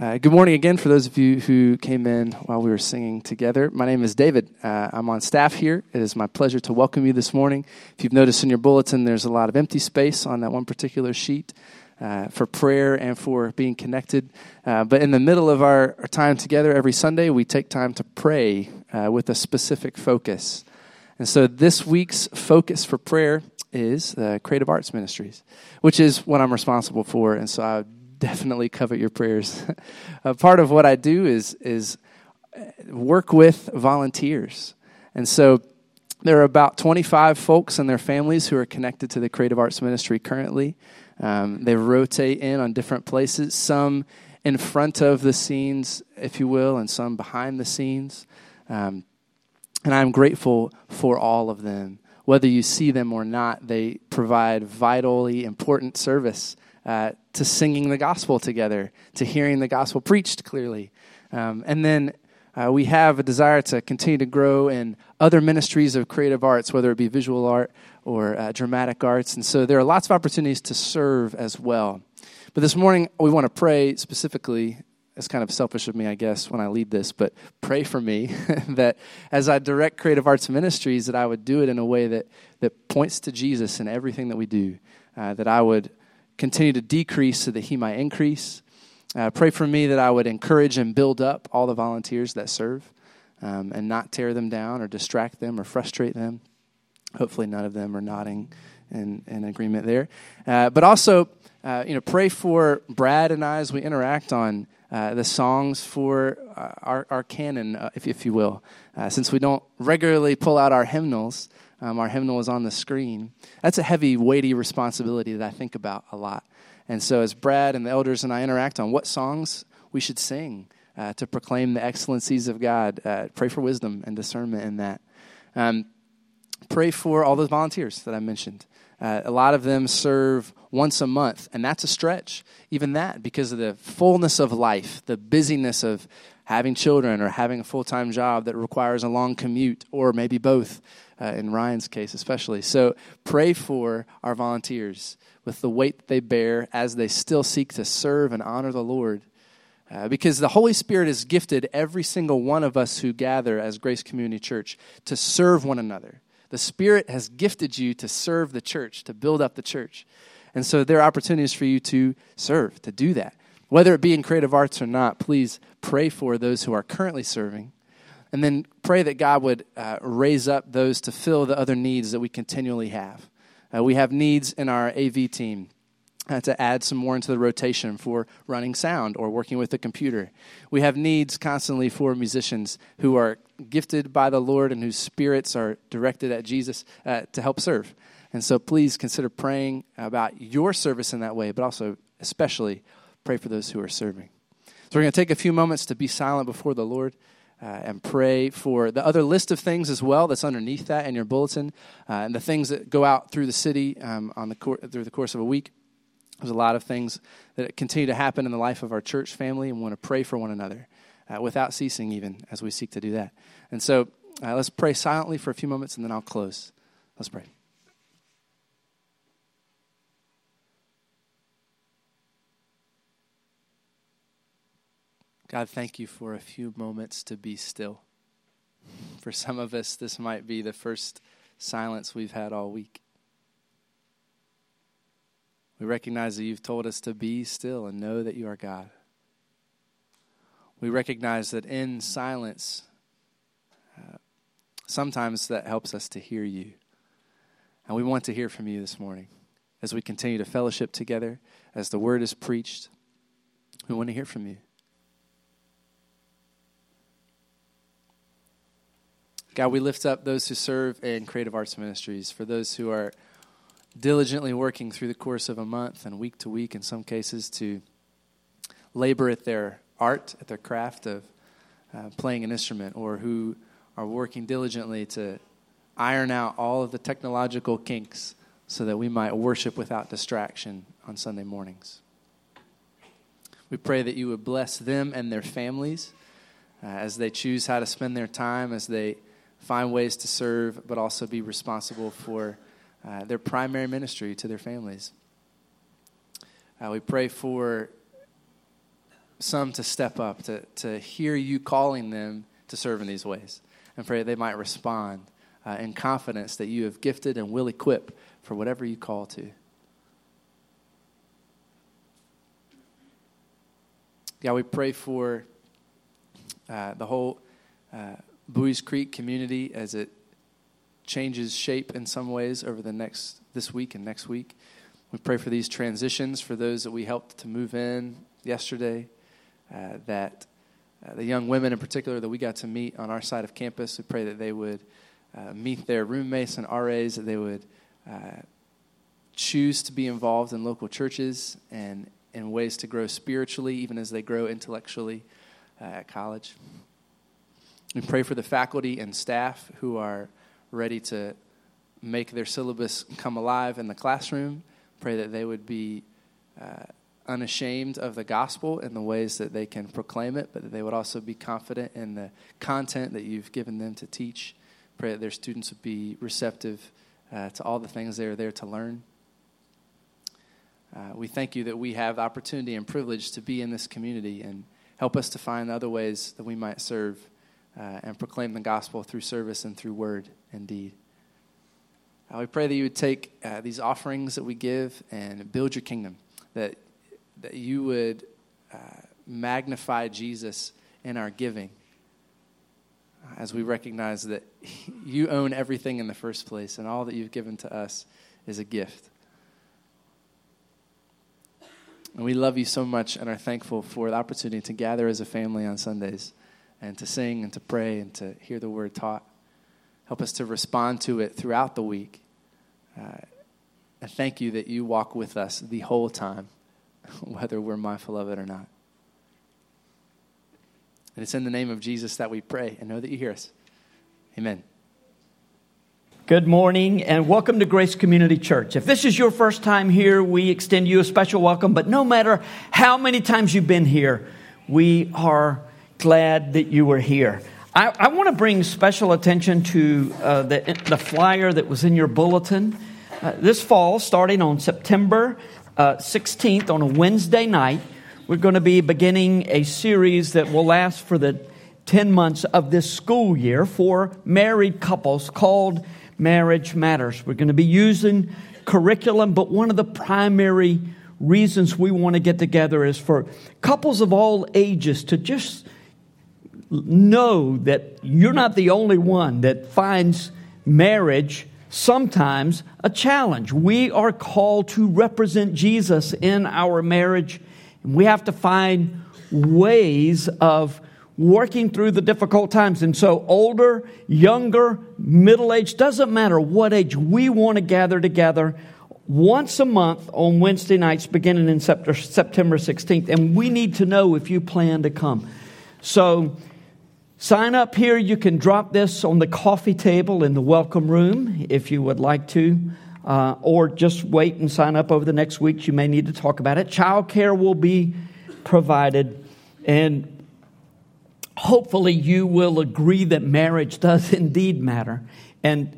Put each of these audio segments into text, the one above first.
Uh, good morning again for those of you who came in while we were singing together. My name is David. Uh, I'm on staff here. It is my pleasure to welcome you this morning. If you've noticed in your bulletin, there's a lot of empty space on that one particular sheet uh, for prayer and for being connected. Uh, but in the middle of our, our, time together every Sunday, we take time to pray uh, with a specific focus. And so this week's focus for prayer is the Creative Arts Ministries, which is what I'm responsible for. And so I definitely covet your prayers. a part of what I do is is work with volunteers, and so there are about 25 folks and their families who are connected to the Creative Arts Ministry currently. Um, they rotate in on different places, some in front of the scenes, if you will, and some behind the scenes. Um, and I'm grateful for all of them. Whether you see them or not, they provide vitally important service uh, to singing the gospel together, to hearing the gospel preached clearly. Um, and then uh, we have a desire to continue to grow in other ministries of creative arts, whether it be visual art or uh, dramatic arts. And so there are lots of opportunities to serve as well. But this morning, we want to pray specifically. It's kind of selfish of me, I guess, when I lead this, but pray for me that as I direct creative arts ministries, that I would do it in a way that, that points to Jesus in everything that we do, uh, that I would continue to decrease so that he might increase. Uh, pray for me that I would encourage and build up all the volunteers that serve um, and not tear them down or distract them or frustrate them. Hopefully, none of them are nodding in, in agreement there. Uh, but also, uh, you know, pray for Brad and I as we interact on uh, the songs for uh, our, our canon, uh, if, if you will. Uh, since we don't regularly pull out our hymnals, um, our hymnal is on the screen. That's a heavy, weighty responsibility that I think about a lot. And so, as Brad and the elders and I interact on what songs we should sing uh, to proclaim the excellencies of God, uh, pray for wisdom and discernment in that. Um, pray for all those volunteers that I mentioned. Uh, a lot of them serve once a month, and that's a stretch. Even that, because of the fullness of life, the busyness of having children or having a full time job that requires a long commute, or maybe both uh, in Ryan's case, especially. So pray for our volunteers with the weight that they bear as they still seek to serve and honor the Lord. Uh, because the Holy Spirit has gifted every single one of us who gather as Grace Community Church to serve one another. The Spirit has gifted you to serve the church, to build up the church. And so there are opportunities for you to serve, to do that. Whether it be in creative arts or not, please pray for those who are currently serving and then pray that God would uh, raise up those to fill the other needs that we continually have. Uh, we have needs in our AV team. Uh, to add some more into the rotation for running sound or working with the computer. We have needs constantly for musicians who are gifted by the Lord and whose spirits are directed at Jesus uh, to help serve. And so please consider praying about your service in that way, but also, especially, pray for those who are serving. So we're going to take a few moments to be silent before the Lord uh, and pray for the other list of things as well that's underneath that in your bulletin, uh, and the things that go out through the city um, on the cor- through the course of a week. There's a lot of things that continue to happen in the life of our church family, and we want to pray for one another uh, without ceasing, even as we seek to do that. And so, uh, let's pray silently for a few moments, and then I'll close. Let's pray. God, thank you for a few moments to be still. For some of us, this might be the first silence we've had all week. We recognize that you've told us to be still and know that you are God. We recognize that in silence, uh, sometimes that helps us to hear you. And we want to hear from you this morning as we continue to fellowship together, as the word is preached. We want to hear from you. God, we lift up those who serve in creative arts ministries, for those who are diligently working through the course of a month and week to week, in some cases, to labor at their art, at their craft of uh, playing an instrument, or who are working diligently to iron out all of the technological kinks so that we might worship without distraction on Sunday mornings. We pray that you would bless them and their families uh, as they choose how to spend their time, as they find ways to serve, but also be responsible for uh, their primary ministry to their families. Uh, we pray for some to step up, to, to hear you calling them to serve in these ways. And pray they might respond uh, in confidence that you have gifted and will equip for whatever you call to. God, we pray for uh, the whole Buies Creek community as it changes shape in some ways over the next this week and next week. We pray for these transitions for those that we helped to move in yesterday. Uh, that uh, the young women in particular that we got to meet on our side of campus, we pray that they would uh, meet their roommates and RAs, that they would uh, choose to be involved in local churches and in ways to grow spiritually, even as they grow intellectually uh, at college. We pray for the faculty and staff who are ready to make their syllabus come alive in the classroom. Pray that they would be uh, unashamed of the gospel in the ways that they can proclaim it, but that they would also be confident in the content that you've given them to teach. Pray that their students would be receptive uh, to all the things they are there to learn. Uh, we thank you that we have opportunity and privilege to be in this community and help us to find other ways that we might serve uh, and proclaim the gospel through service and through word and deed. Uh, we pray that you would take uh, these offerings that we give and build your kingdom, that, that you would uh, magnify Jesus in our giving uh, as we recognize that you own everything in the first place and all that you've given to us is a gift. And we love you so much and are thankful for the opportunity to gather as a family on Sundays and to sing and to pray and to hear the word taught. Help us to respond to it throughout the week. Uh, and thank you that you walk with us the whole time, whether we're mindful of it or not. And it's in the name of Jesus that we pray and know that you hear us. Amen. Good morning and welcome to Grace Community Church. If this is your first time here, we extend you a special welcome. But no matter how many times you've been here, we are glad that you were here. I, I want to bring special attention to uh, the, the flyer that was in your bulletin. Uh, this fall, starting on September uh, 16th on a Wednesday night, we're going to be beginning a series that will last for the 10 months of this school year for married couples called Marriage Matters. We're going to be using curriculum, but one of the primary reasons we want to get together is for couples of all ages to just know that you're not the only one that finds marriage sometimes a challenge. We are called to represent Jesus in our marriage, and we have to find ways of working through the difficult times. And so, older, younger, middle age, doesn't matter what age, we want to gather together once a month on Wednesday nights beginning in September 16th. And we need to know if you plan to come. So, Sign up here. You can drop this on the coffee table in the welcome room if you would like to, uh, or just wait and sign up over the next weeks. You may need to talk about it. Child care will be provided, and hopefully, you will agree that marriage does indeed matter and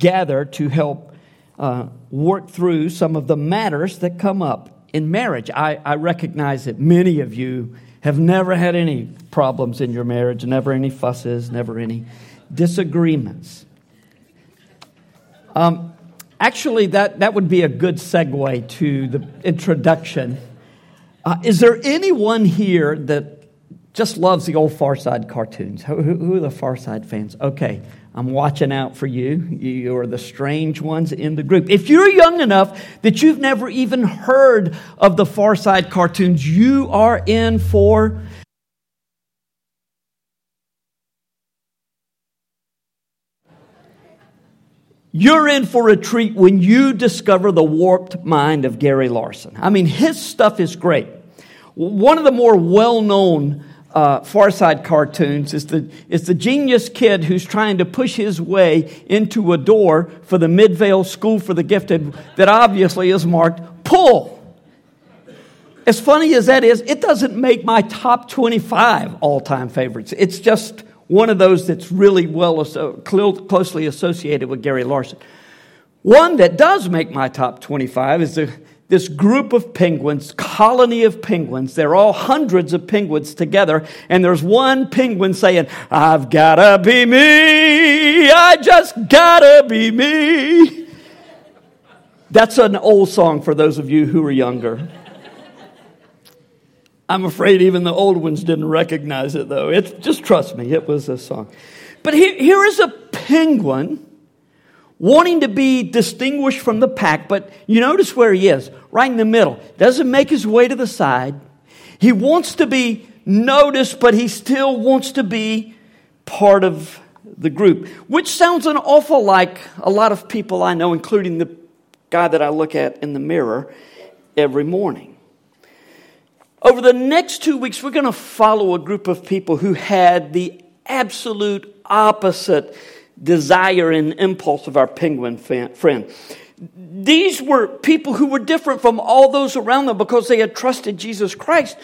gather to help uh, work through some of the matters that come up in marriage. I, I recognize that many of you have never had any problems in your marriage, never any fusses, never any disagreements. Um, actually, that, that would be a good segue to the introduction. Uh, is there anyone here that just loves the old Far Side cartoons? Who, who are the Far Side fans? Okay, I'm watching out for you. You are the strange ones in the group. If you're young enough that you've never even heard of the Far Side cartoons, you are in for You're in for a treat when you discover the warped mind of Gary Larson. I mean, his stuff is great. One of the more well known uh, Far Side cartoons is the, is the genius kid who's trying to push his way into a door for the Midvale School for the Gifted that obviously is marked pull. As funny as that is, it doesn't make my top 25 all time favorites. It's just one of those that's really well closely associated with Gary Larson. One that does make my top 25 is the this group of penguins, colony of penguins. They're all hundreds of penguins together, and there's one penguin saying, I've gotta be me. I just gotta be me. That's an old song for those of you who are younger. I'm afraid even the old ones didn't recognize it, though. It's, just trust me, it was a song. But here, here is a penguin wanting to be distinguished from the pack, but you notice where he is, right in the middle. Doesn't make his way to the side. He wants to be noticed, but he still wants to be part of the group, which sounds an awful like a lot of people I know, including the guy that I look at in the mirror every morning. Over the next two weeks, we're going to follow a group of people who had the absolute opposite desire and impulse of our penguin friend. These were people who were different from all those around them because they had trusted Jesus Christ,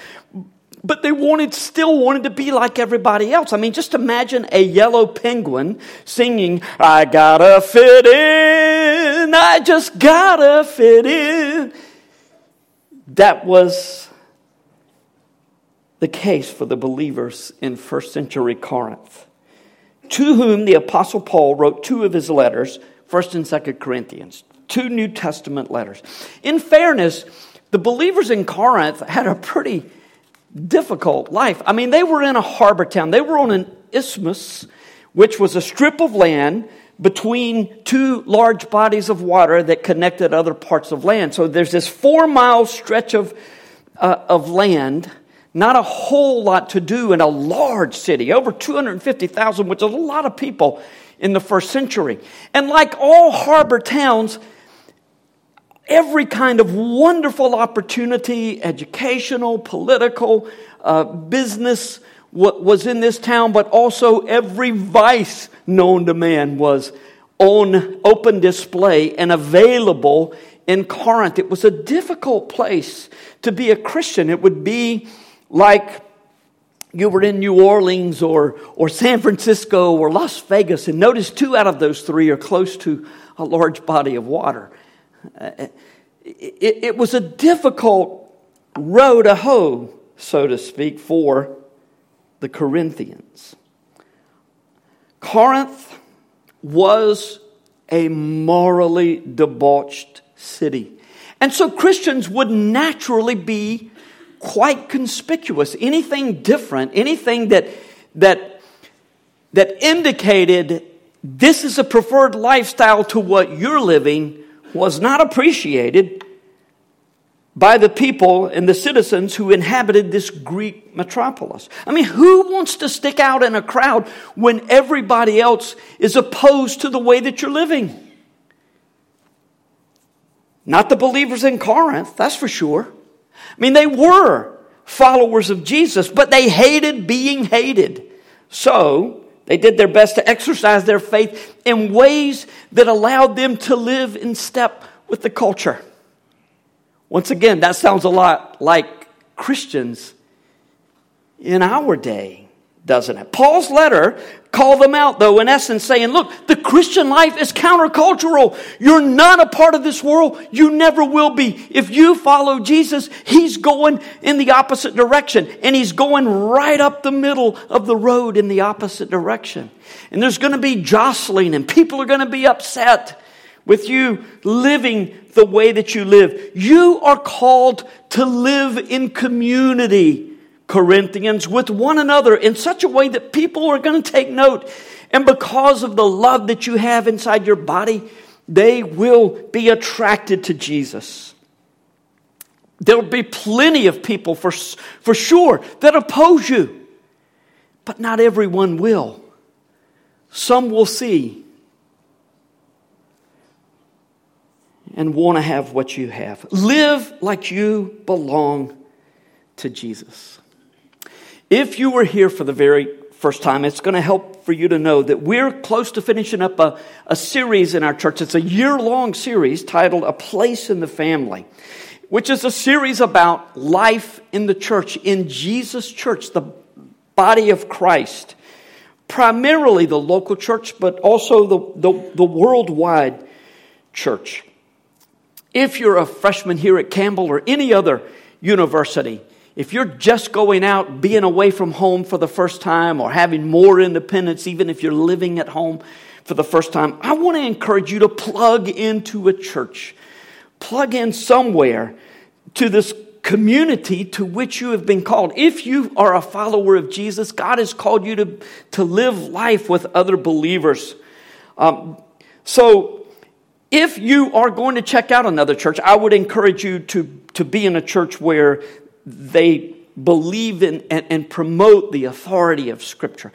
but they wanted, still wanted to be like everybody else. I mean, just imagine a yellow penguin singing, I gotta fit in, I just gotta fit in. That was the case for the believers in first century Corinth to whom the Apostle Paul wrote two of his letters, 1st and 2nd Corinthians, two New Testament letters. In fairness, the believers in Corinth had a pretty difficult life. I mean, they were in a harbor town, they were on an isthmus, which was a strip of land between two large bodies of water that connected other parts of land. So there's this four mile stretch of, uh, of land not a whole lot to do in a large city, over 250,000, which is a lot of people in the first century. And like all harbor towns, every kind of wonderful opportunity, educational, political, uh, business, was in this town, but also every vice known to man was on open display and available in Corinth. It was a difficult place to be a Christian. It would be like you were in New Orleans or, or San Francisco or Las Vegas, and notice two out of those three are close to a large body of water. Uh, it, it was a difficult row to hoe, so to speak, for the Corinthians. Corinth was a morally debauched city. And so Christians would naturally be quite conspicuous. Anything different, anything that, that, that indicated this is a preferred lifestyle to what you're living was not appreciated by the people and the citizens who inhabited this Greek metropolis. I mean, who wants to stick out in a crowd when everybody else is opposed to the way that you're living? Not the believers in Corinth, that's for sure. I mean, they were followers of Jesus, but they hated being hated. So, they did their best to exercise their faith in ways that allowed them to live in step with the culture. Once again, that sounds a lot like Christians in our day doesn't it? Paul's letter called them out, though, in essence, saying, Look, the Christian life is countercultural. You're not a part of this world. You never will be. If you follow Jesus, He's going in the opposite direction, and He's going right up the middle of the road in the opposite direction. And there's going to be jostling, and people are going to be upset with you living the way that you live. You are called to live in community Corinthians with one another in such a way that people are going to take note. And because of the love that you have inside your body, they will be attracted to Jesus. There'll be plenty of people for, for sure that oppose you, but not everyone will. Some will see and want to have what you have. Live like you belong to Jesus. If you were here for the very first time, it's going to help for you to know that we're close to finishing up a, a series in our church. It's a year long series titled A Place in the Family, which is a series about life in the church, in Jesus' church, the body of Christ. Primarily the local church, but also the, the, the worldwide church. If you're a freshman here at Campbell or any other university, if you're just going out, being away from home for the first time, or having more independence, even if you're living at home for the first time, I want to encourage you to plug into a church. Plug in somewhere to this community to which you have been called. If you are a follower of Jesus, God has called you to, to live life with other believers. Um, so, if you are going to check out another church, I would encourage you to, to be in a church where they believe in and, and promote the authority of Scripture.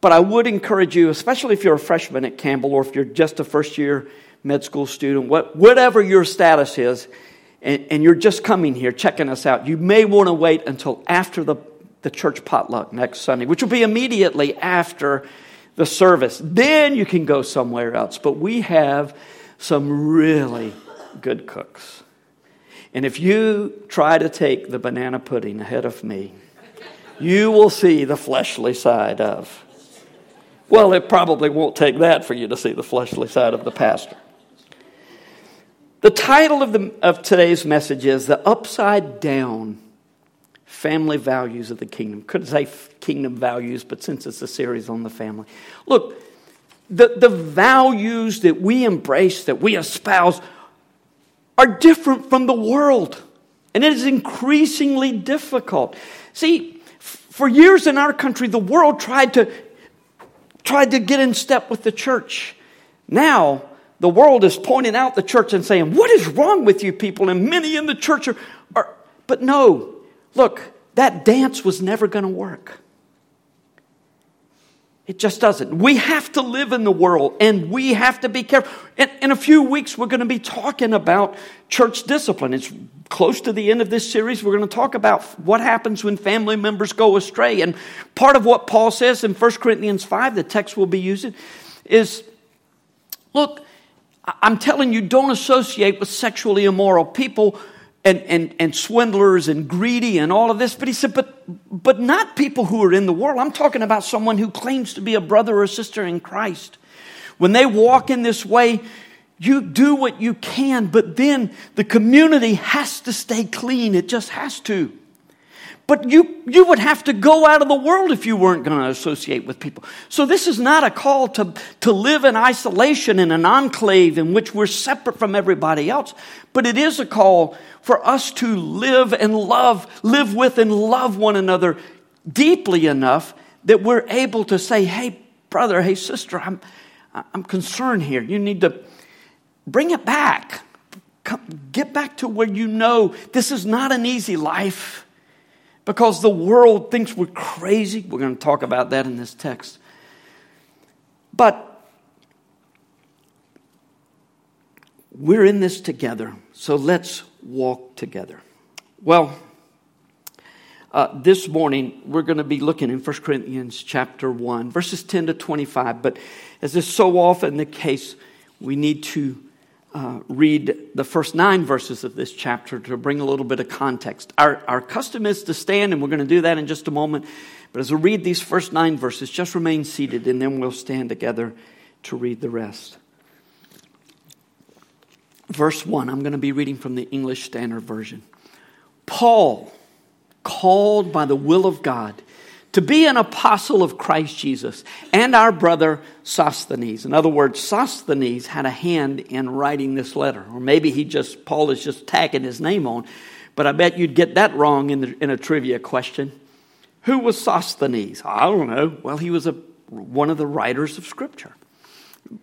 But I would encourage you, especially if you're a freshman at Campbell or if you're just a first year med school student, what, whatever your status is, and, and you're just coming here, checking us out, you may want to wait until after the, the church potluck next Sunday, which will be immediately after the service. Then you can go somewhere else. But we have some really good cooks. And if you try to take the banana pudding ahead of me, you will see the fleshly side of. Well, it probably won't take that for you to see the fleshly side of the pastor. The title of, the, of today's message is The Upside Down Family Values of the Kingdom. Could say kingdom values, but since it's a series on the family. Look, the, the values that we embrace, that we espouse, are different from the world. And it is increasingly difficult. See, for years in our country, the world tried to, tried to get in step with the church. Now, the world is pointing out the church and saying, What is wrong with you people? And many in the church are, are but no, look, that dance was never going to work. It just doesn't. We have to live in the world and we have to be careful. In, in, a few weeks, we're going to be talking about church discipline. It's close to the end of this series. We're going to talk about what happens when family members go astray. And part of what Paul says in 1 Corinthians 5, the text we'll be using, is look, I'm telling you, don't associate with sexually immoral people and, and, and swindlers and greedy and all of this. But he said, but, but not people who are in the world. I'm talking about someone who claims to be a brother or sister in Christ. When they walk in this way, you do what you can, but then the community has to stay clean. It just has to. But you, you would have to go out of the world if you weren't going to associate with people. So this is not a call to, to live in isolation in an enclave in which we're separate from everybody else. But it is a call for us to live and love, live with and love one another deeply enough that we're able to say, hey, brother, hey, sister, I'm, I'm concerned here. You need to bring it back. Come, get back to where you know this is not an easy life because the world thinks we're crazy. We're going to talk about that in this text. But we're in this together, so let's walk together. Well, uh, this morning we're going to be looking in 1 Corinthians chapter 1, verses 10 to 25. But as is so often the case, we need to uh, read the first nine verses of this chapter to bring a little bit of context. Our, our custom is to stand, and we're going to do that in just a moment. But as we read these first nine verses, just remain seated, and then we'll stand together to read the rest. Verse 1, I'm going to be reading from the English Standard Version. Paul, called by the will of God to be an apostle of Christ Jesus, and our brother Sosthenes. In other words, Sosthenes had a hand in writing this letter, or maybe he just, Paul is just tagging his name on, but I bet you'd get that wrong in, the, in a trivia question. Who was Sosthenes? I don't know. Well, he was a, one of the writers of Scripture,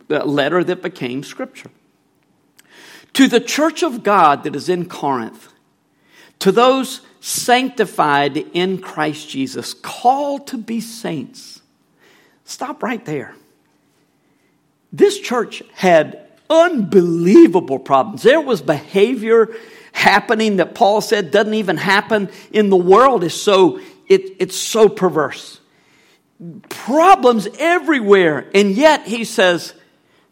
a letter that became Scripture. To the church of God that is in Corinth, to those sanctified in Christ Jesus, called to be saints. Stop right there. This church had unbelievable problems. There was behavior happening that Paul said doesn't even happen in the world. Is so it, it's so perverse. Problems everywhere, and yet he says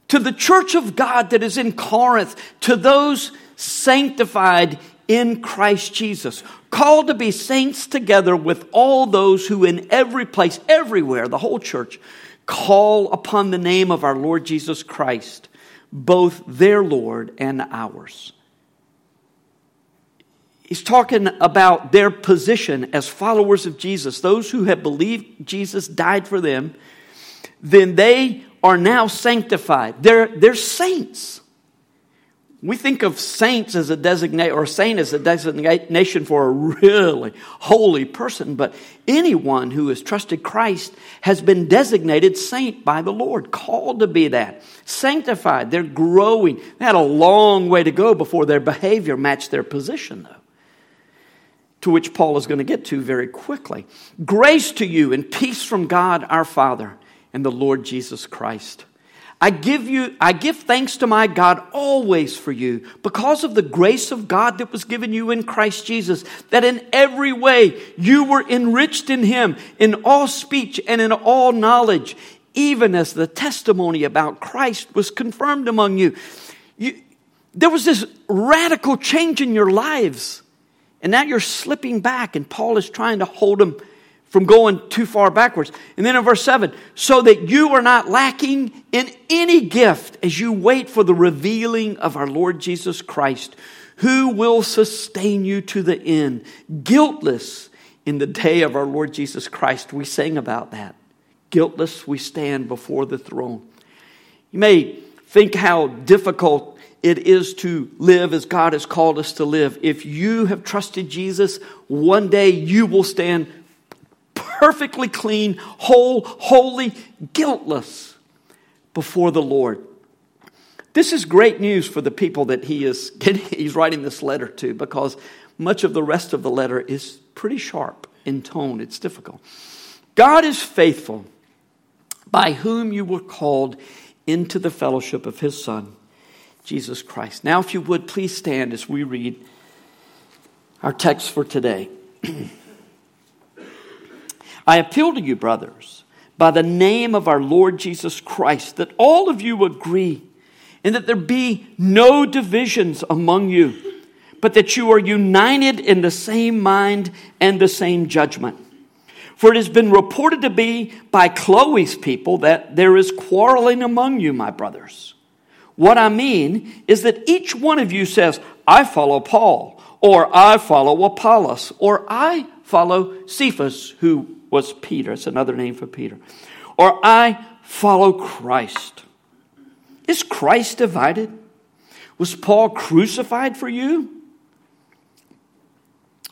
to the church of God that is in Corinth, to those sanctified in Christ Jesus, called to be saints together with all those who in every place, everywhere, the whole church, call upon the name of our Lord Jesus Christ, both their Lord and ours. He's talking about their position as followers of Jesus. Those who have believed Jesus died for them, then they are now sanctified. They're, they're saints. We think of saints as a designate or saint as a designation for a really holy person, but anyone who has trusted Christ has been designated saint by the Lord, called to be that. Sanctified, they're growing. They had a long way to go before their behavior matched their position, though. To which Paul is going to get to very quickly. Grace to you and peace from God our Father and the Lord Jesus Christ. I give you, I give thanks to my God always for you because of the grace of God that was given you in Christ Jesus, that in every way you were enriched in him in all speech and in all knowledge, even as the testimony about Christ was confirmed among you. you there was this radical change in your lives. And now you're slipping back, and Paul is trying to hold them from going too far backwards. And then in verse 7, so that you are not lacking in any gift as you wait for the revealing of our Lord Jesus Christ, who will sustain you to the end, guiltless in the day of our Lord Jesus Christ. We sang about that. Guiltless, we stand before the throne. You may think how difficult it is to live as God has called us to live. If you have trusted Jesus, one day you will stand perfectly clean, whole, holy, guiltless before the Lord. This is great news for the people that he is getting, he's writing this letter to because much of the rest of the letter is pretty sharp in tone. It's difficult. God is faithful, by whom you were called into the fellowship of his Son, Jesus Christ. Now, if you would, please stand as we read our text for today. I appeal to you, brothers, by the name of our Lord Jesus Christ, that all of you agree and that there be no divisions among you, but that you are united in the same mind and the same judgment. For it has been reported to be by Chloe's people that there is quarreling among you, my brothers. What I mean is that each one of you says, I follow Paul, or I follow Apollos, or I follow Cephas, who was Peter. It's another name for Peter. Or I follow Christ. Is Christ divided? Was Paul crucified for you?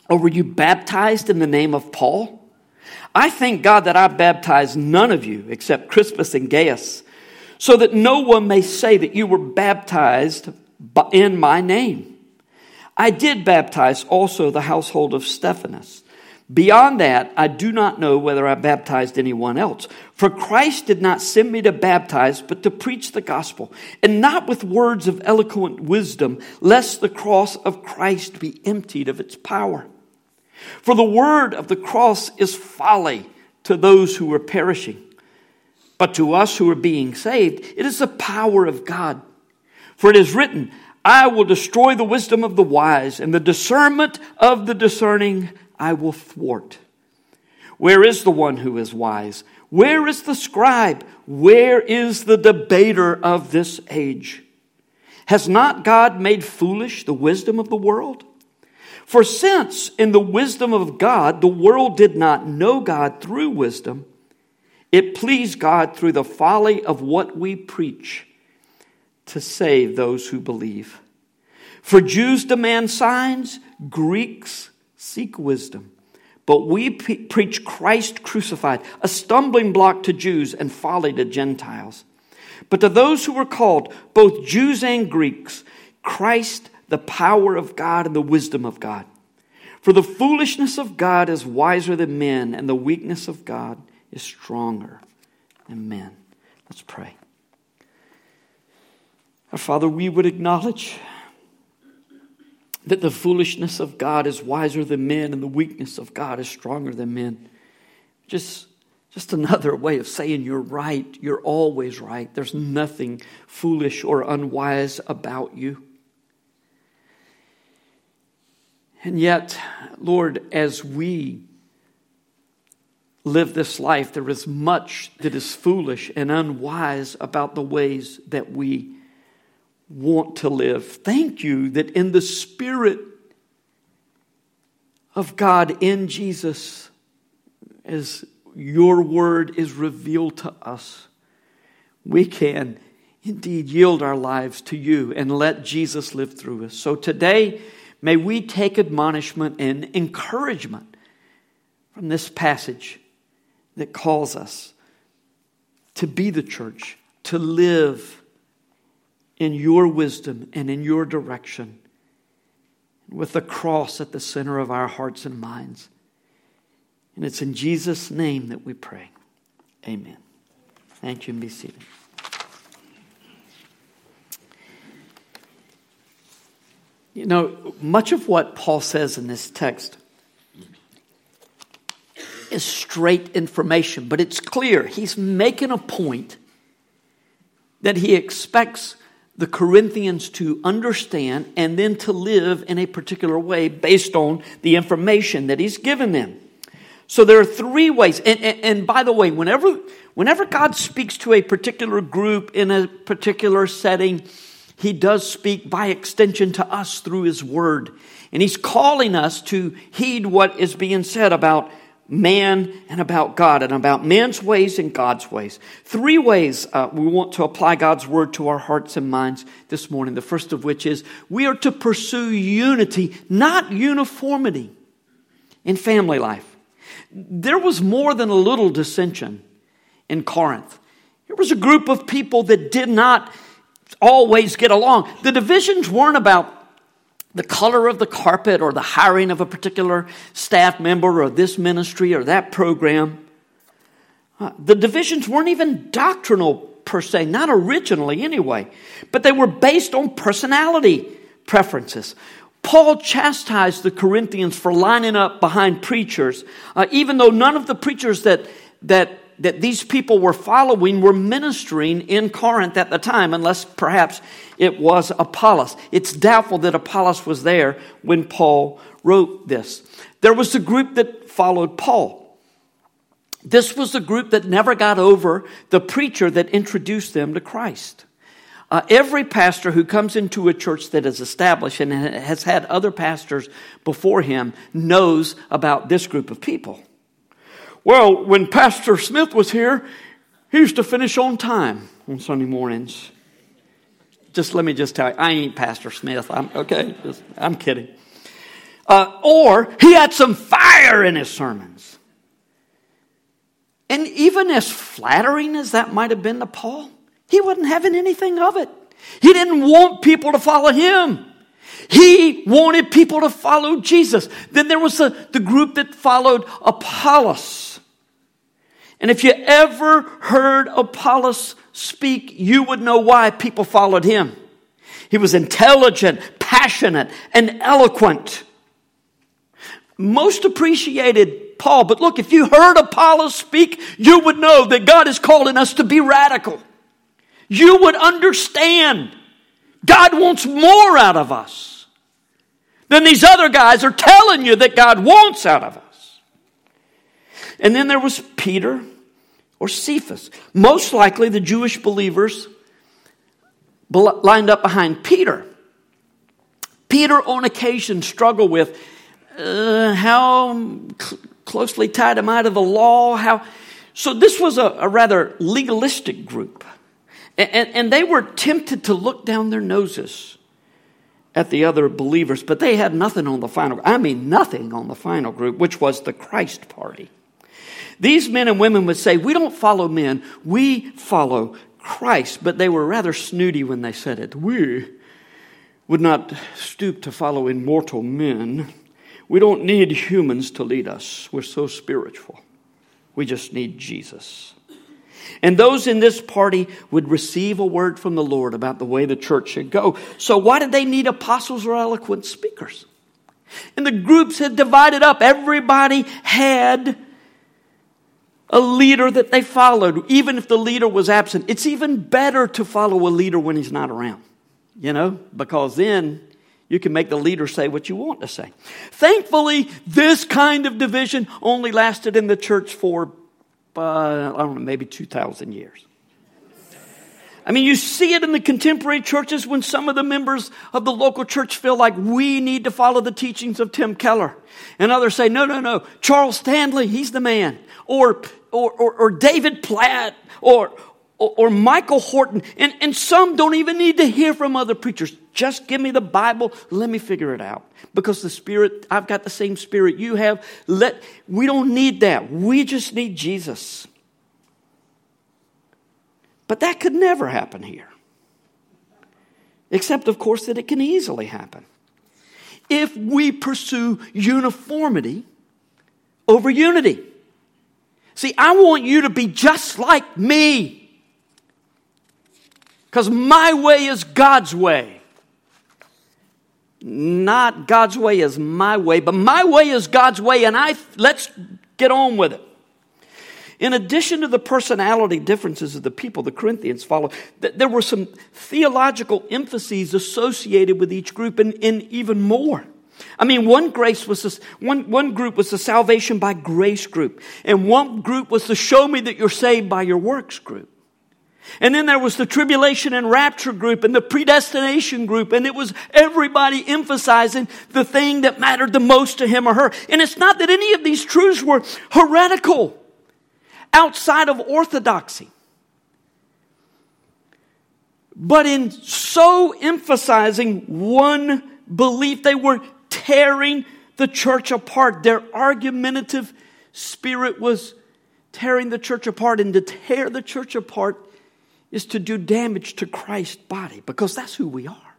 Or were you baptized in the name of Paul? I thank God that I baptized none of you except Crispus and Gaius, so that no one may say that you were baptized in my name. I did baptize also the household of Stephanas. Beyond that, I do not know whether I baptized anyone else. For Christ did not send me to baptize, but to preach the gospel, and not with words of eloquent wisdom, lest the cross of Christ be emptied of its power. For the word of the cross is folly to those who are perishing, but to us who are being saved, it is the power of God. For it is written, I will destroy the wisdom of the wise, and the discernment of the discerning I will thwart. Where is the one who is wise? Where is the scribe? Where is the debater of this age? Has not God made foolish the wisdom of the world? For since in the wisdom of God the world did not know God through wisdom, it pleased God through the folly of what we preach to save those who believe. For Jews demand signs, Greeks Seek wisdom. But we pre- preach Christ crucified, a stumbling block to Jews and folly to Gentiles. But to those who are called, both Jews and Greeks, Christ, the power of God and the wisdom of God. For the foolishness of God is wiser than men, and the weakness of God is stronger than men. Let's pray. Our Father, we would acknowledge that the foolishness of God is wiser than men and the weakness of God is stronger than men. Just, just another way of saying you're right. You're always right. There's nothing foolish or unwise about you. And yet, Lord, as we live this life, there is much that is foolish and unwise about the ways that we want to live. Thank you that in the Spirit of God in Jesus as your word is revealed to us, we can indeed yield our lives to you and let Jesus live through us. So today, may we take admonishment and encouragement from this passage that calls us to be the church, to live in your wisdom and in your direction, with the cross at the center of our hearts and minds. And it's in Jesus' name that we pray. Amen. Thank you and be seated. You know, much of what Paul says in this text is straight information, but it's clear he's making a point that he expects the Corinthians to understand and then to live in a particular way based on the information that he's given them. So there are three ways. And, and, and, by the way, whenever, whenever God speaks to a particular group in a particular setting, he does speak by extension to us through his word. And he's calling us to heed what is being said about man and about God and about man's ways and God's ways. Three ways uh, we want to apply God's word to our hearts and minds this morning. The first of which is we are to pursue unity, not uniformity in family life. There was more than a little dissension in Corinth. There was a group of people that did not always get along. The divisions weren't about the color of the carpet or the hiring of a particular staff member or this ministry or that program. Uh, the divisions weren't even doctrinal per se, not originally anyway, but they were based on personality preferences. Paul chastised the Corinthians for lining up behind preachers, uh, even though none of the preachers that, that, that these people were following were ministering in Corinth at the time, unless perhaps it was Apollos. It's doubtful that Apollos was there when Paul wrote this. There was a group that followed Paul. This was the group that never got over the preacher that introduced them to Christ. Uh, every pastor who comes into a church that is established and has had other pastors before him knows about this group of people. Well, when Pastor Smith was here, he used to finish on time on Sunday mornings. Just let me just tell you, I ain't Pastor Smith. I'm okay. Just, I'm kidding. Uh, or he had some fire in his sermons. And even as flattering as that might have been to Paul, he wasn't having anything of it. He didn't want people to follow him. He wanted people to follow Jesus. Then there was the, the group that followed Apollos. And if you ever heard Apollos speak, you would know why people followed him. He was intelligent, passionate, and eloquent. Most appreciated Paul. But look, if you heard Apollos speak, you would know that God is calling us to be radical you would understand God wants more out of us than these other guys are telling you that God wants out of us. And then there was Peter or Cephas. Most likely the Jewish believers lined up behind Peter. Peter, on occasion, struggled with uh, how cl- closely tied am I to the law? How so? This was a, a rather legalistic group. And, and they were tempted to look down their noses at the other believers, but they had nothing on the final, I mean, nothing on the final group, which was the Christ party. These men and women would say, We don't follow men, we follow Christ. But they were rather snooty when they said it. We would not stoop to follow immortal men. We don't need humans to lead us. We're so spiritual. We just need Jesus. And those in this party would receive a word from the Lord about the way the church should go. So, why did they need apostles or eloquent speakers? And the groups had divided up. Everybody had a leader that they followed, even if the leader was absent. It's even better to follow a leader when he's not around, you know, because then you can make the leader say what you want to say. Thankfully, this kind of division only lasted in the church for uh, I don't know, maybe 2,000 years. I mean, you see it in the contemporary churches when some of the members of the local church feel like we need to follow the teachings of Tim Keller. And others say, no, no, no, Charles Stanley, he's the man. Or, or, or, or David Platt, or, or, or Michael Horton. And, and some don't even need to hear from other preachers. Just give me the Bible, let me figure it out. Because the Spirit, I've got the same Spirit you have. Let, we don't need that. We just need Jesus. But that could never happen here. Except, of course, that it can easily happen. If we pursue uniformity over unity. See, I want you to be just like me. Because my way is God's way. Not God's way is my way, but my way is God's way, and I let's get on with it. In addition to the personality differences of the people the Corinthians follow, there were some theological emphases associated with each group and, and even more. I mean, one grace was this, one, one group was the salvation by grace group, and one group was the show me that you're saved by your works group. And then there was the tribulation and rapture group and the predestination group, and it was everybody emphasizing the thing that mattered the most to him or her. And it's not that any of these truths were heretical outside of orthodoxy. But in so emphasizing one belief, they were tearing the church apart. Their argumentative spirit was tearing the church apart. And to tear the church apart is to do damage to Christ's body because that's who we are.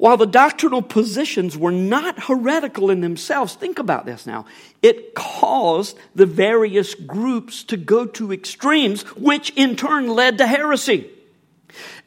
While the doctrinal positions were not heretical in themselves, think about this now. It caused the various groups to go to extremes, which in turn led to heresy.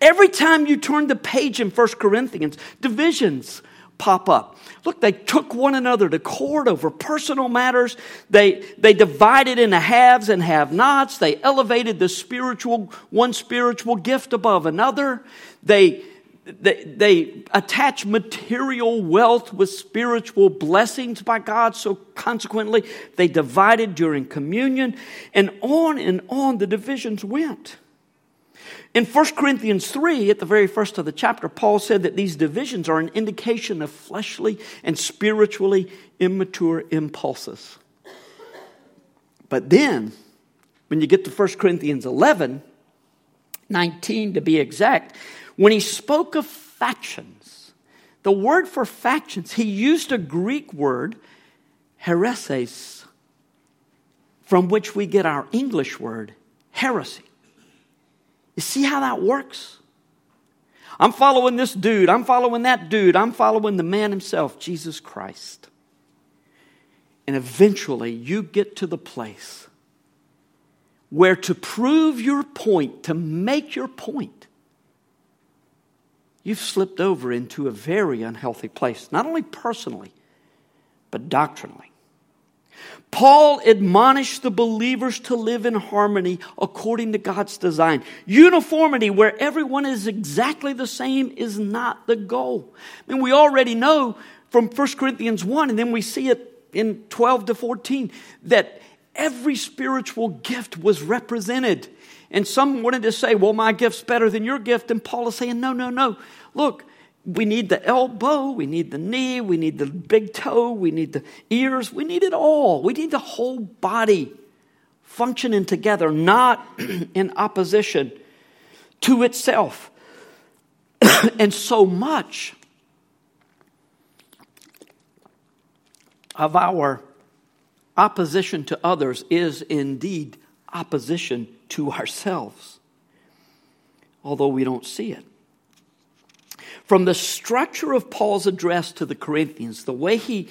Every time you turn the page in 1 Corinthians, divisions pop up. Look, they took one another to court over personal matters. They, they divided into haves and have nots. They elevated the spiritual, one spiritual gift above another. They, they, they attach material wealth with spiritual blessings by God, so consequently, they divided during communion, and on and on the divisions went. In 1 Corinthians 3, at the very first of the chapter, Paul said that these divisions are an indication of fleshly and spiritually immature impulses. But then, when you get to 1 Corinthians 11, 19 to be exact, when he spoke of factions, the word for factions, he used a Greek word, hereses, from which we get our English word, heresy. You see how that works? I'm following this dude. I'm following that dude. I'm following the man himself, Jesus Christ. And eventually you get to the place where to prove your point, to make your point, you've slipped over into a very unhealthy place, not only personally, but doctrinally. Paul admonished the believers to live in harmony according to God's design. Uniformity, where everyone is exactly the same, is not the goal. Mean, we already know from 1 Corinthians 1, and then we see it in 12 to 14, that every spiritual gift was represented. And some wanted to say, well, my gift's better than your gift. And Paul is saying, no, no, no. Look, we need the elbow, we need the knee, we need the big toe, we need the ears, we need it all. We need the whole body functioning together, not in opposition to itself. and so much of our opposition to others is indeed opposition to ourselves, although we don't see it. From the structure of Paul's address to the Corinthians, the way he,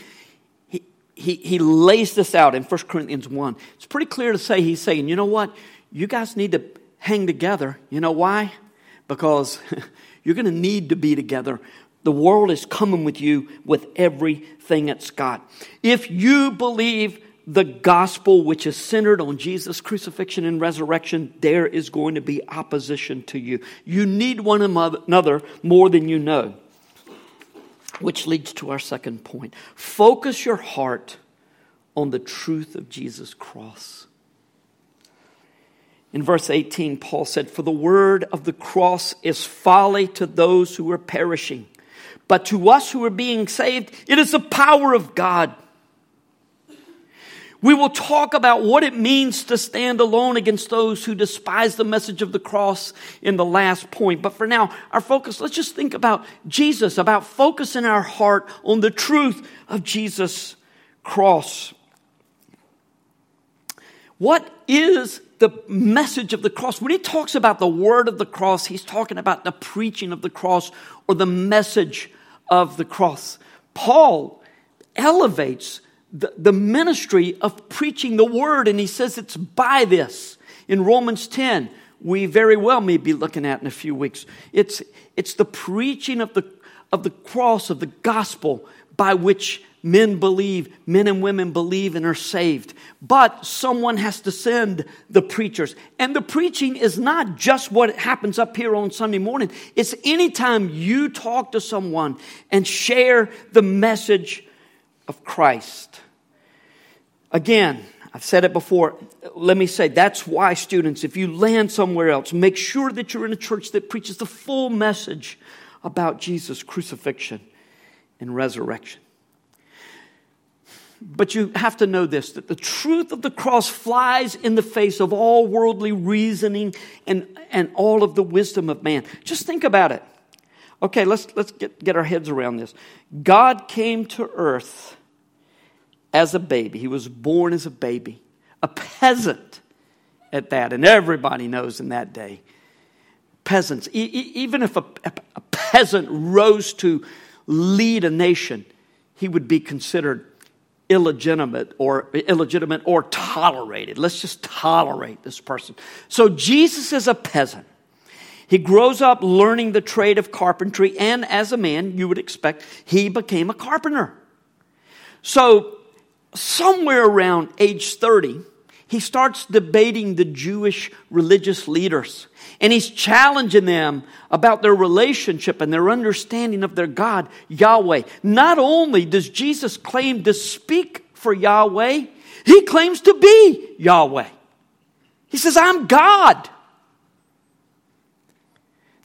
he, he, lays this out in 1 Corinthians 1, it's pretty clear to say he's saying, you know what? You guys need to hang together. You know why? Because you're going to need to be together. The world is coming with you with everything it's got. If you believe the gospel, which is centered on Jesus' crucifixion and resurrection, there is going to be opposition to you. You need one another more than you know. Which leads to our second point. Focus your heart on the truth of Jesus' cross. In verse 18, Paul said, For the word of the cross is folly to those who are perishing, but to us who are being saved, it is the power of God. We will talk about what it means to stand alone against those who despise the message of the cross in the last point. But for now, our focus, let's just think about Jesus, about focusing our heart on the truth of Jesus' cross. What is the message of the cross? When he talks about the word of the cross, he's talking about the preaching of the cross or the message of the cross. Paul elevates the, the ministry of preaching the word, and he says it's by this. In Romans 10, we very well may be looking at in a few weeks. It's, it's the preaching of the, of the cross, of the gospel, by which men believe, men and women believe and are saved. But someone has to send the preachers. And the preaching is not just what happens up here on Sunday morning, it's anytime you talk to someone and share the message of Christ. Again, I've said it before. Let me say that's why, students, if you land somewhere else, make sure that you're in a church that preaches the full message about Jesus' crucifixion and resurrection. But you have to know this that the truth of the cross flies in the face of all worldly reasoning and, and all of the wisdom of man. Just think about it. Okay, let's, let's get, get our heads around this. God came to earth as a baby. He was born as a baby, a peasant at that. And everybody knows in that day, peasants, e- even if a, a peasant rose to lead a nation, he would be considered illegitimate or illegitimate or tolerated. Let's just tolerate this person. So Jesus is a peasant. He grows up learning the trade of carpentry, and as a man, you would expect, he became a carpenter. So somewhere around age 30, he starts debating the Jewish religious leaders. And he's challenging them about their relationship and their understanding of their God, Yahweh. Not only does Jesus claim to speak for Yahweh, he claims to be Yahweh. He says, I'm God.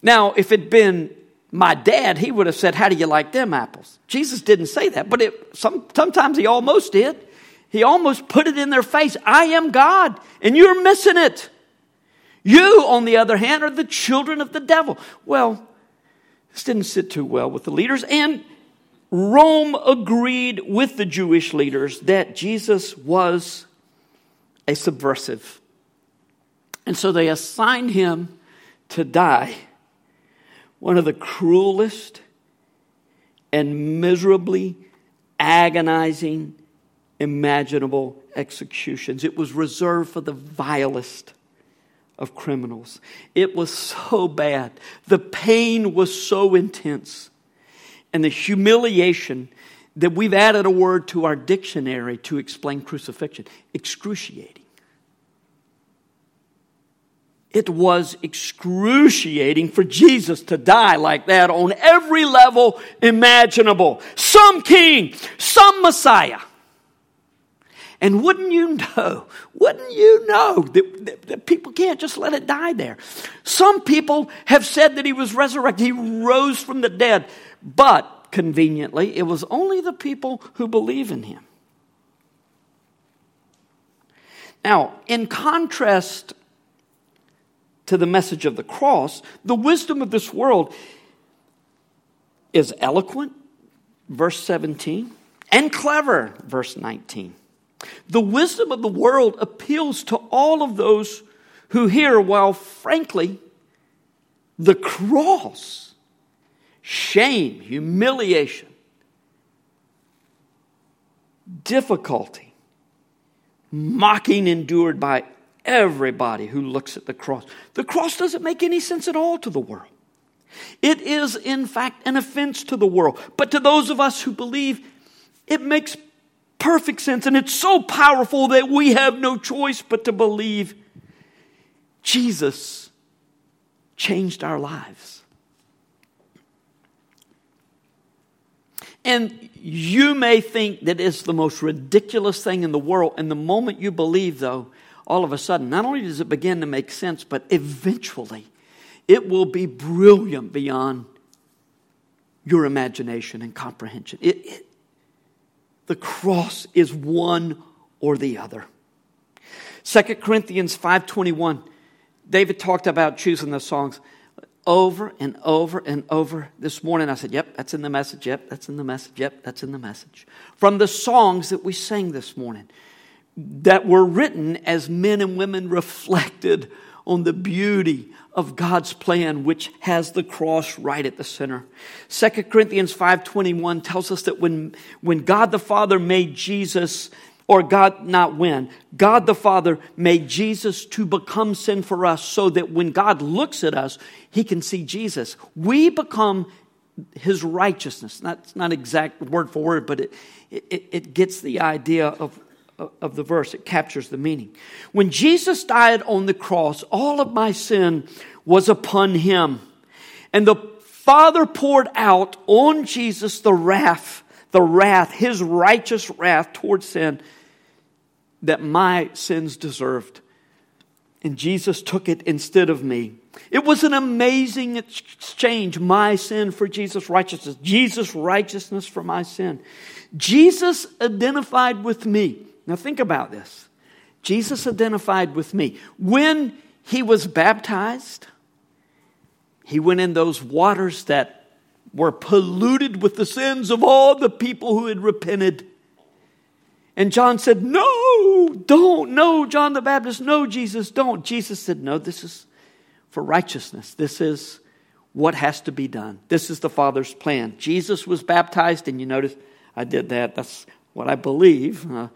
Now, if it'd been my dad, he would have said, How do you like them apples? Jesus didn't say that, but it, some, sometimes he almost did. He almost put it in their face I am God, and you're missing it. You, on the other hand, are the children of the devil. Well, this didn't sit too well with the leaders, and Rome agreed with the Jewish leaders that Jesus was a subversive. And so they assigned him to die one of the cruelest and miserably agonizing imaginable executions. It was reserved for the vilest of criminals. It was so bad. The pain was so intense. And the humiliation that we've added a word to our dictionary to explain crucifixion excruciating. It was excruciating for Jesus to die like that on every level imaginable. Some king, some Messiah. And wouldn't you know, wouldn't you know that, that, that, people can't just let it die there? Some people have said that he was resurrected, he rose from the dead, but conveniently, it was only the people who believe in him. Now, in contrast to the message of the cross, the wisdom of this world is eloquent, verse 17, and clever, verse 19. The wisdom of the world appeals to all of those who hear, while frankly, the cross, shame, humiliation, difficulty, mocking endured by everybody who looks at the cross. The cross doesn't make any sense at all to the world. It is, in fact, an offense to the world. But to those of us who believe, it makes perfect sense. And it's so powerful that we have no choice but to believe Jesus changed our lives. And you may think that it's the most ridiculous thing in the world. And the moment you believe, though, all of a sudden, not only does it begin to make sense, but eventually it will be brilliant beyond your imagination and comprehension. It, it, the cross is one or the other. 2 Corinthians 5:21 David talked about choosing the songs over and over and over this morning. I said, Yep, that's in the message. Yep, that's in the message. Yep, that's in the message. From the songs that we sang this morning that were written as men and women reflected on the beauty of God's plan, which has the cross right at the center. 2 Corinthians 5.21 tells us that when, when God the Father made Jesus or God, not when, God the Father made Jesus to become sin for us so that when God looks at us, he can see Jesus. We become his righteousness. Not, not exact word for word, but it, it, it gets the idea of, of the verse. It captures the meaning. When Jesus died on the cross, all of my sin was upon him. And the Father poured out on Jesus the wrath, the wrath, his righteous wrath towards sin that my sins deserved. And Jesus took it instead of me. It was an amazing exchange, my sin for Jesus' righteousness, Jesus' righteousness for my sin. Jesus identified with me. Now think about this. Jesus identified with me. When he was baptized, he went in those waters that were polluted with the sins of all the people who had repented. And John said, No, don't. No, John the Baptist. No, Jesus, don't. Jesus said, No, this is for righteousness. This is what has to be done. This is the Father's plan. Jesus was baptized, and you notice I did that. That's what I believe, uh,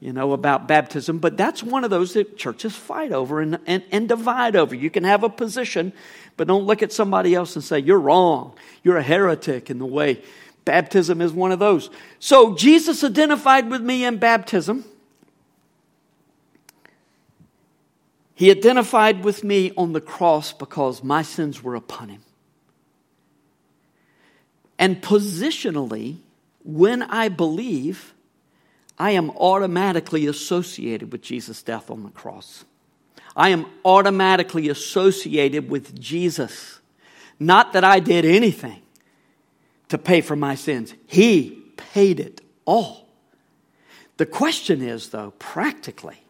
you know, about baptism. But that's one of those that churches fight over and, and, and divide over. You can have a position, but don't look at somebody else and say, You're wrong. You're a heretic in the way Baptism is one of those. So Jesus identified with me in baptism. He identified with me on the cross because my sins were upon him. And positionally, when I believe, I am automatically associated with Jesus' death on the cross. I am automatically associated with Jesus. Not that I did anything to pay for my sins. He paid it all. The question is, though, practically,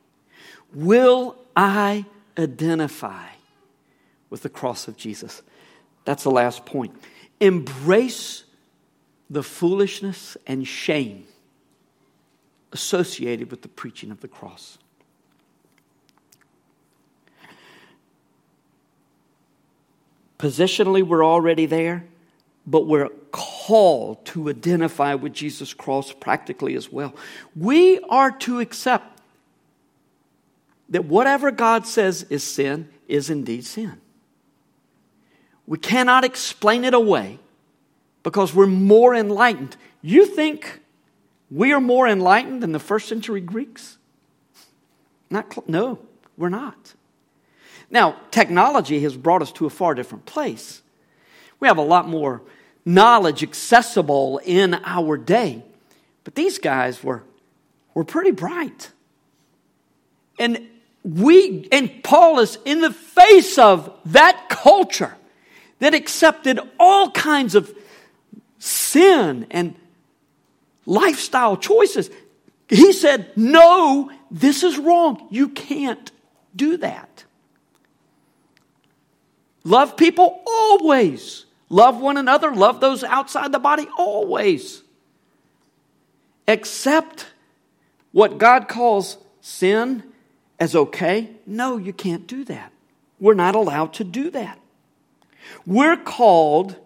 will I identify with the cross of Jesus? That's the last point. Embrace the foolishness and shame associated with the preaching of the cross. Positionally, we're already there but we're called to identify with Jesus' cross practically as well. We are to accept that whatever God says is sin is indeed sin. We cannot explain it away because we're more enlightened. You think we are more enlightened than the first century Greeks? Not cl- no, we're not. Now, technology has brought us to a far different place. We have a lot more knowledge accessible in our day. But these guys were, were pretty bright. And we, and Paul is in the face of that culture that accepted all kinds of sin and lifestyle choices. He said, No, this is wrong. You can't do that. Love people always. Love one another, love those outside the body always. Accept what God calls sin as okay. No, you can't do that. We're not allowed to do that. We're called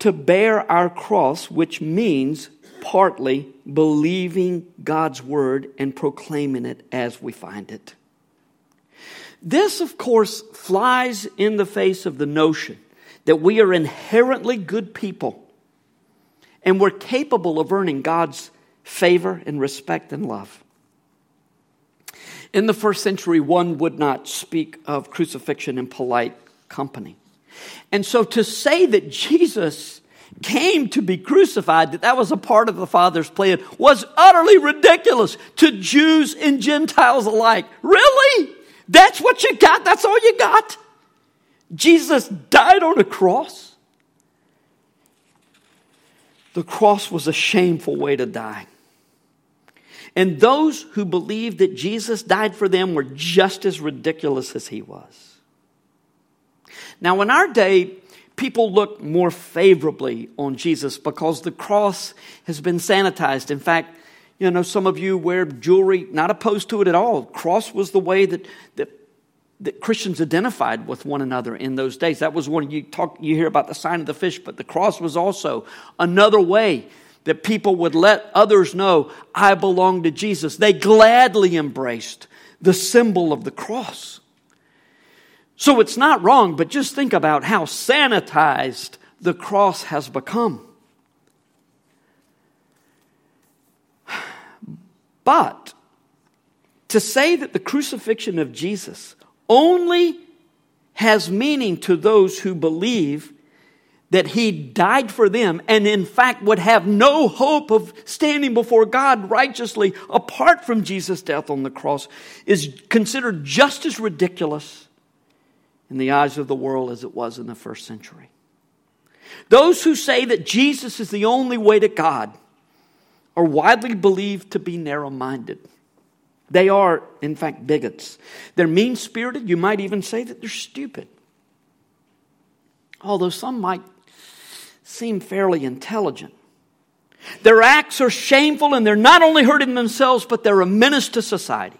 to bear our cross, which means partly believing God's word and proclaiming it as we find it. This, of course, flies in the face of the notion that we are inherently good people and we're capable of earning God's favor and respect and love. In the first century, one would not speak of crucifixion in polite company. And so to say that Jesus came to be crucified, that that was a part of the Father's plan, was utterly ridiculous to Jews and Gentiles alike. Really? That's what you got? That's all you got? Jesus died on a cross? The cross was a shameful way to die. And those who believed that Jesus died for them were just as ridiculous as he was. Now, in our day, people look more favorably on Jesus because the cross has been sanitized. In fact, you know, some of you wear jewelry, not opposed to it at all. Cross was the way that, that, that Christians identified with one another in those days. That was when you talk, you hear about the sign of the fish, but the cross was also another way that people would let others know, I belong to Jesus. They gladly embraced the symbol of the cross. So it's not wrong, but just think about how sanitized the cross has become. But to say that the crucifixion of Jesus only has meaning to those who believe that he died for them and in fact would have no hope of standing before God righteously apart from Jesus' death on the cross is considered just as ridiculous in the eyes of the world as it was in the first century. Those who say that Jesus is the only way to God are widely believed to be narrow minded. They are, in fact, bigots. They're mean spirited. You might even say that they're stupid. Although some might seem fairly intelligent. Their acts are shameful and they're not only hurting themselves, but they're a menace to society.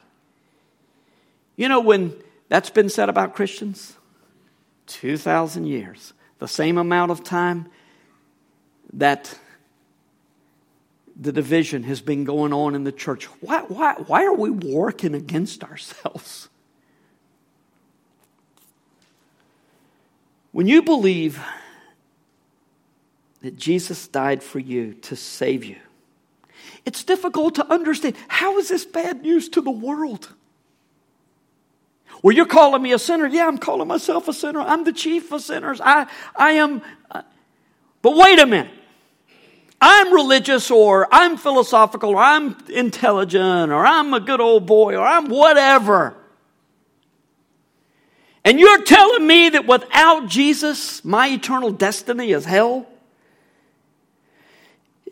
You know, when that's been said about Christians, 2,000 years, the same amount of time that the division has been going on in the church. Why, why, why are we working against ourselves? When you believe that Jesus died for you to save you. It's difficult to understand. How is this bad news to the world? Well, you're calling me a sinner. Yeah, I'm calling myself a sinner. I'm the chief of sinners. I, I am. Uh, but wait a minute. I'm religious or I'm philosophical or I'm intelligent or I'm a good old boy or I'm whatever. And you're telling me that without Jesus, my eternal destiny is hell?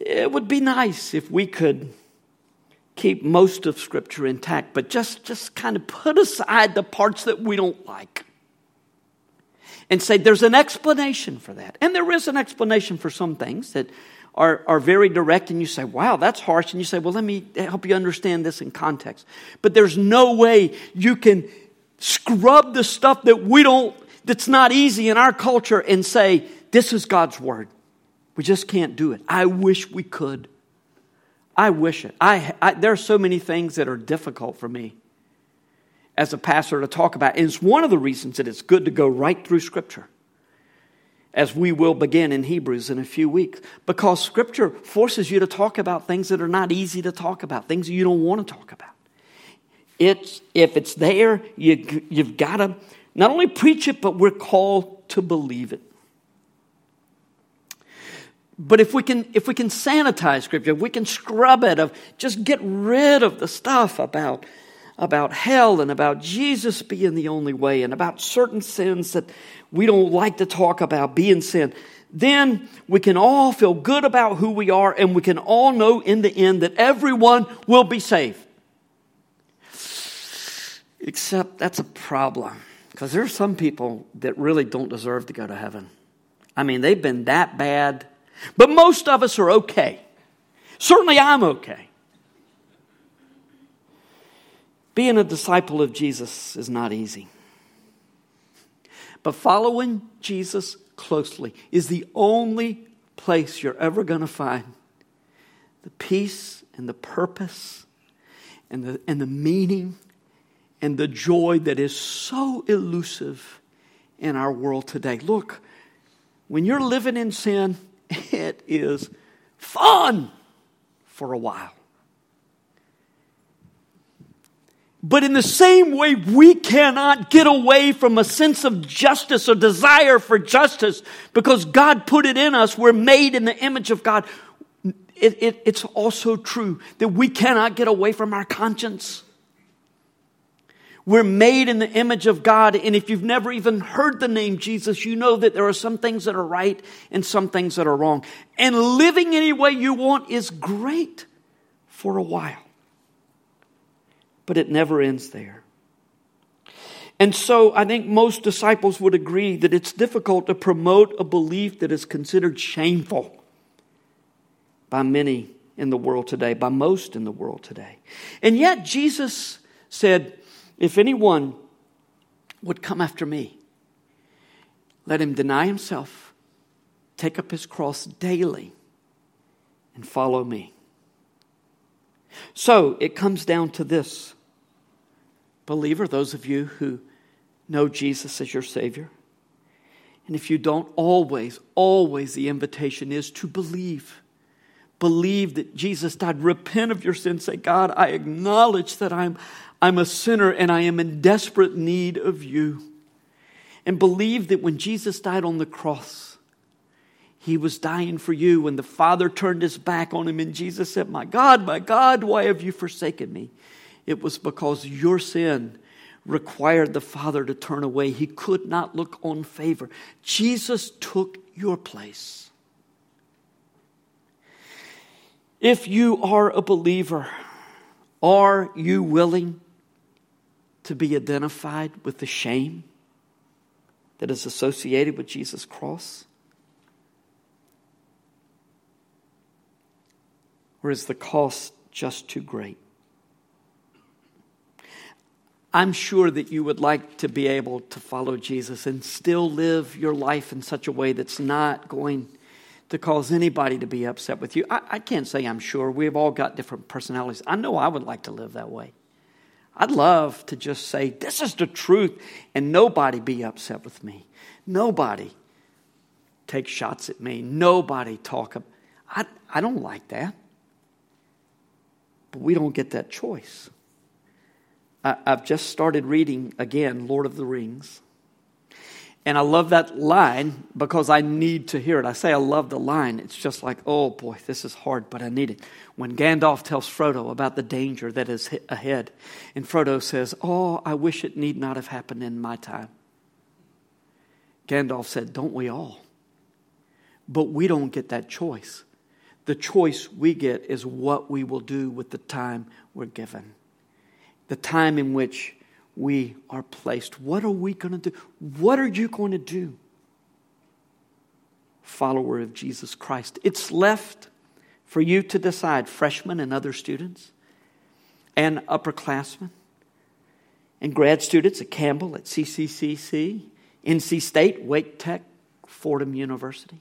it would be nice if we could keep most of Scripture intact, but just, just kind of put aside the parts that we don't like and say there's an explanation for that. And there is an explanation for some things that are, are very direct, and you say, wow, that's harsh. And you say, well, let me help you understand this in context. But there's no way you can scrub the stuff that we don't, that's not easy in our culture and say, this is God's word. We just can't do it. I wish we could. I wish it. I, I, there are so many things that are difficult for me as a pastor to talk about. And it's one of the reasons that it's good to go right through Scripture, as we will begin in Hebrews in a few weeks. Because Scripture forces you to talk about things that are not easy to talk about, things you don't want to talk about. It's, if it's there, you, you've got to not only preach it, but we're called to believe it. But if we can, if we can sanitize scripture, if we can scrub it, of just get rid of the stuff about, about hell and about Jesus being the only way and about certain sins that we don't like to talk about being sin, then we can all feel good about who we are and we can all know in the end that everyone will be saved. Except that's a problem because there are some people that really don't deserve to go to heaven. I mean, they've been that bad but most of us are okay. Certainly, I'm okay. Being a disciple of Jesus is not easy. But following Jesus closely is the only place you're ever going to find the peace and the purpose and the, and the meaning and the joy that is so elusive in our world today. Look, when you're living in sin, it is fun for a while. But in the same way, we cannot get away from a sense of justice or desire for justice because God put it in us. We're made in the image of God. It, it, it's also true that we cannot get away from our conscience. We're made in the image of God, and if you've never even heard the name Jesus, you know that there are some things that are right and some things that are wrong. And living any way you want is great for a while but it never ends there. And so I think most disciples would agree that it's difficult to promote a belief that is considered shameful by many in the world today, by most in the world today. And yet Jesus said, If anyone would come after me, let him deny himself, take up his cross daily, and follow me. So it comes down to this believer, those of you who know Jesus as your Savior. And if you don't, always, always the invitation is to believe. Believe that Jesus died. Repent of your sins. Say, God, I acknowledge that I'm, I'm a sinner and I am in desperate need of you. And believe that when Jesus died on the cross, he was dying for you. When the Father turned his back on him and Jesus said, My God, my God, why have you forsaken me? It was because your sin required the Father to turn away. He could not look on favor. Jesus took your place. If you are a believer, are you willing to be identified with the shame that is associated with Jesus' cross? Or is the cost just too great? I'm sure that you would like to be able to follow Jesus and still live your life in such a way that's not going to cause anybody to be upset with you. I, I, can't say I'm sure. We've all got different personalities. I know I would like to live that way. I'd love to just say, This is the truth, and nobody be upset with me. Nobody take shots at me. Nobody talk. I, I don't like that. But we don't get that choice. I, have just started reading again Lord of the Rings. And I love that line because I need to hear it. I say I love the line. It's just like, oh boy, this is hard, but I need it. When Gandalf tells Frodo about the danger that is ahead, and Frodo says, Oh, I wish it need not have happened in my time. Gandalf said, Don't we all? But we don't get that choice. The choice we get is what we will do with the time we're given the time in which we are placed. What are we going to do? What are you going to do? Follower of Jesus Christ. It's left for you to decide, freshmen and other students, and upperclassmen, and grad students at Campbell, at CCCC, NC State, Wake Tech, Fordham University.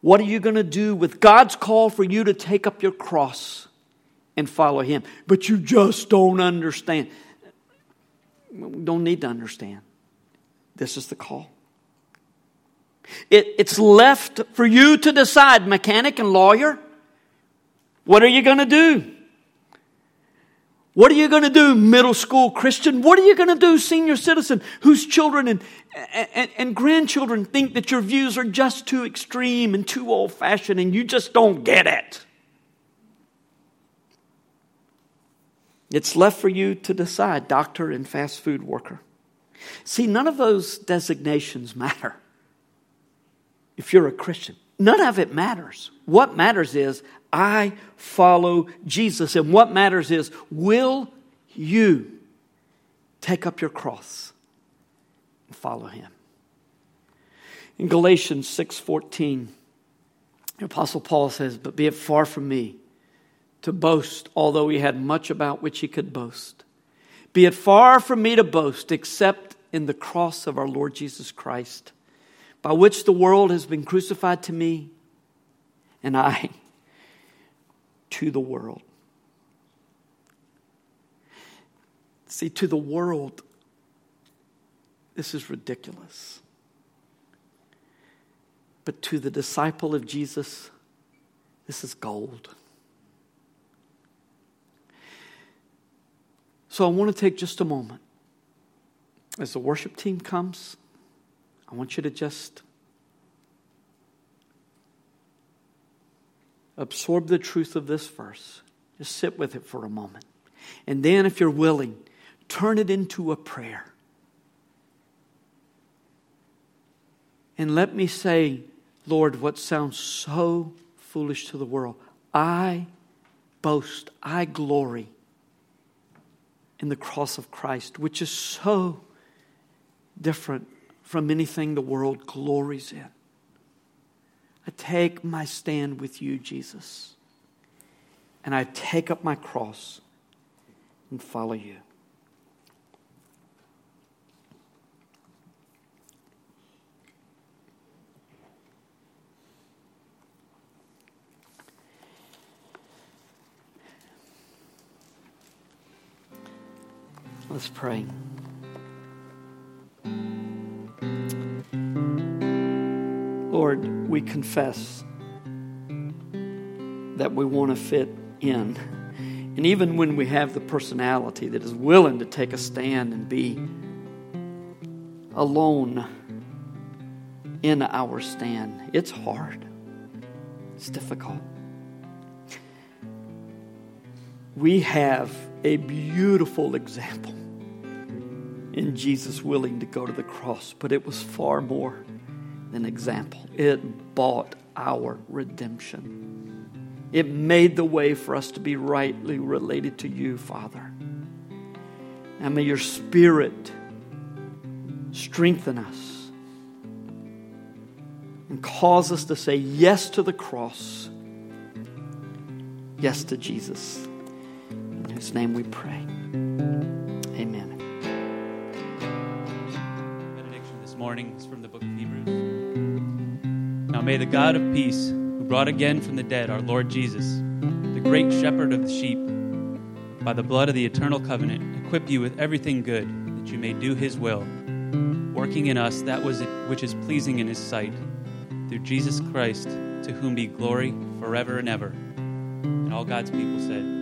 What are you going to do with God's call for you to take up your cross? And follow Him. But you just don't understand. We don't need to understand. This is the call. It, it's left for you to decide, mechanic and lawyer. What are you going to do? What are you going to do, middle school Christian? What are you going to do, senior citizen, whose children and, and, and grandchildren think that your views are just too extreme and too old fashioned and you just don't get it? It's left for you to decide, doctor and fast food worker. See, none of those designations matter if you're a Christian. None of it matters. What matters is, I follow Jesus. And what matters is, will you take up your cross and follow him? In Galatians 6:14, the apostle Paul says, "But be it far from me to boast, although he had much about which he could boast. Be it far from me to boast, except in the cross of our Lord Jesus Christ, by which the world has been crucified to me, and I to the world. See, to the world, this is ridiculous. But to the disciple of Jesus, this is gold. So I want to take just a moment. As the worship team comes, I want you to just absorb the truth of this verse. Just sit with it for a moment. And then, if you're willing, turn it into a prayer. And let me say, Lord, what sounds so foolish to the world. I boast, I glory in the cross of Christ, which is so different from anything the world glories in. I take my stand with you, Jesus, and I take up my cross and follow you. Let's pray. Lord, we confess that we want to fit in. And even when we have the personality that is willing to take a stand and be alone in our stand, it's hard, it's difficult. We have a beautiful example in Jesus willing to go to the cross, but it was far more than example. It bought our redemption. It made the way for us to be rightly related to you, Father. And may your Spirit strengthen us and cause us to say yes to the cross, yes to Jesus. Name we pray. Amen. Benediction this morning is from the book of Hebrews. Now may the God of peace, who brought again from the dead our Lord Jesus, the great shepherd of the sheep, by the blood of the eternal covenant, equip you with everything good, that you may do his will, working in us that which is pleasing in his sight, through Jesus Christ, to whom be glory forever and ever. And all God's people said,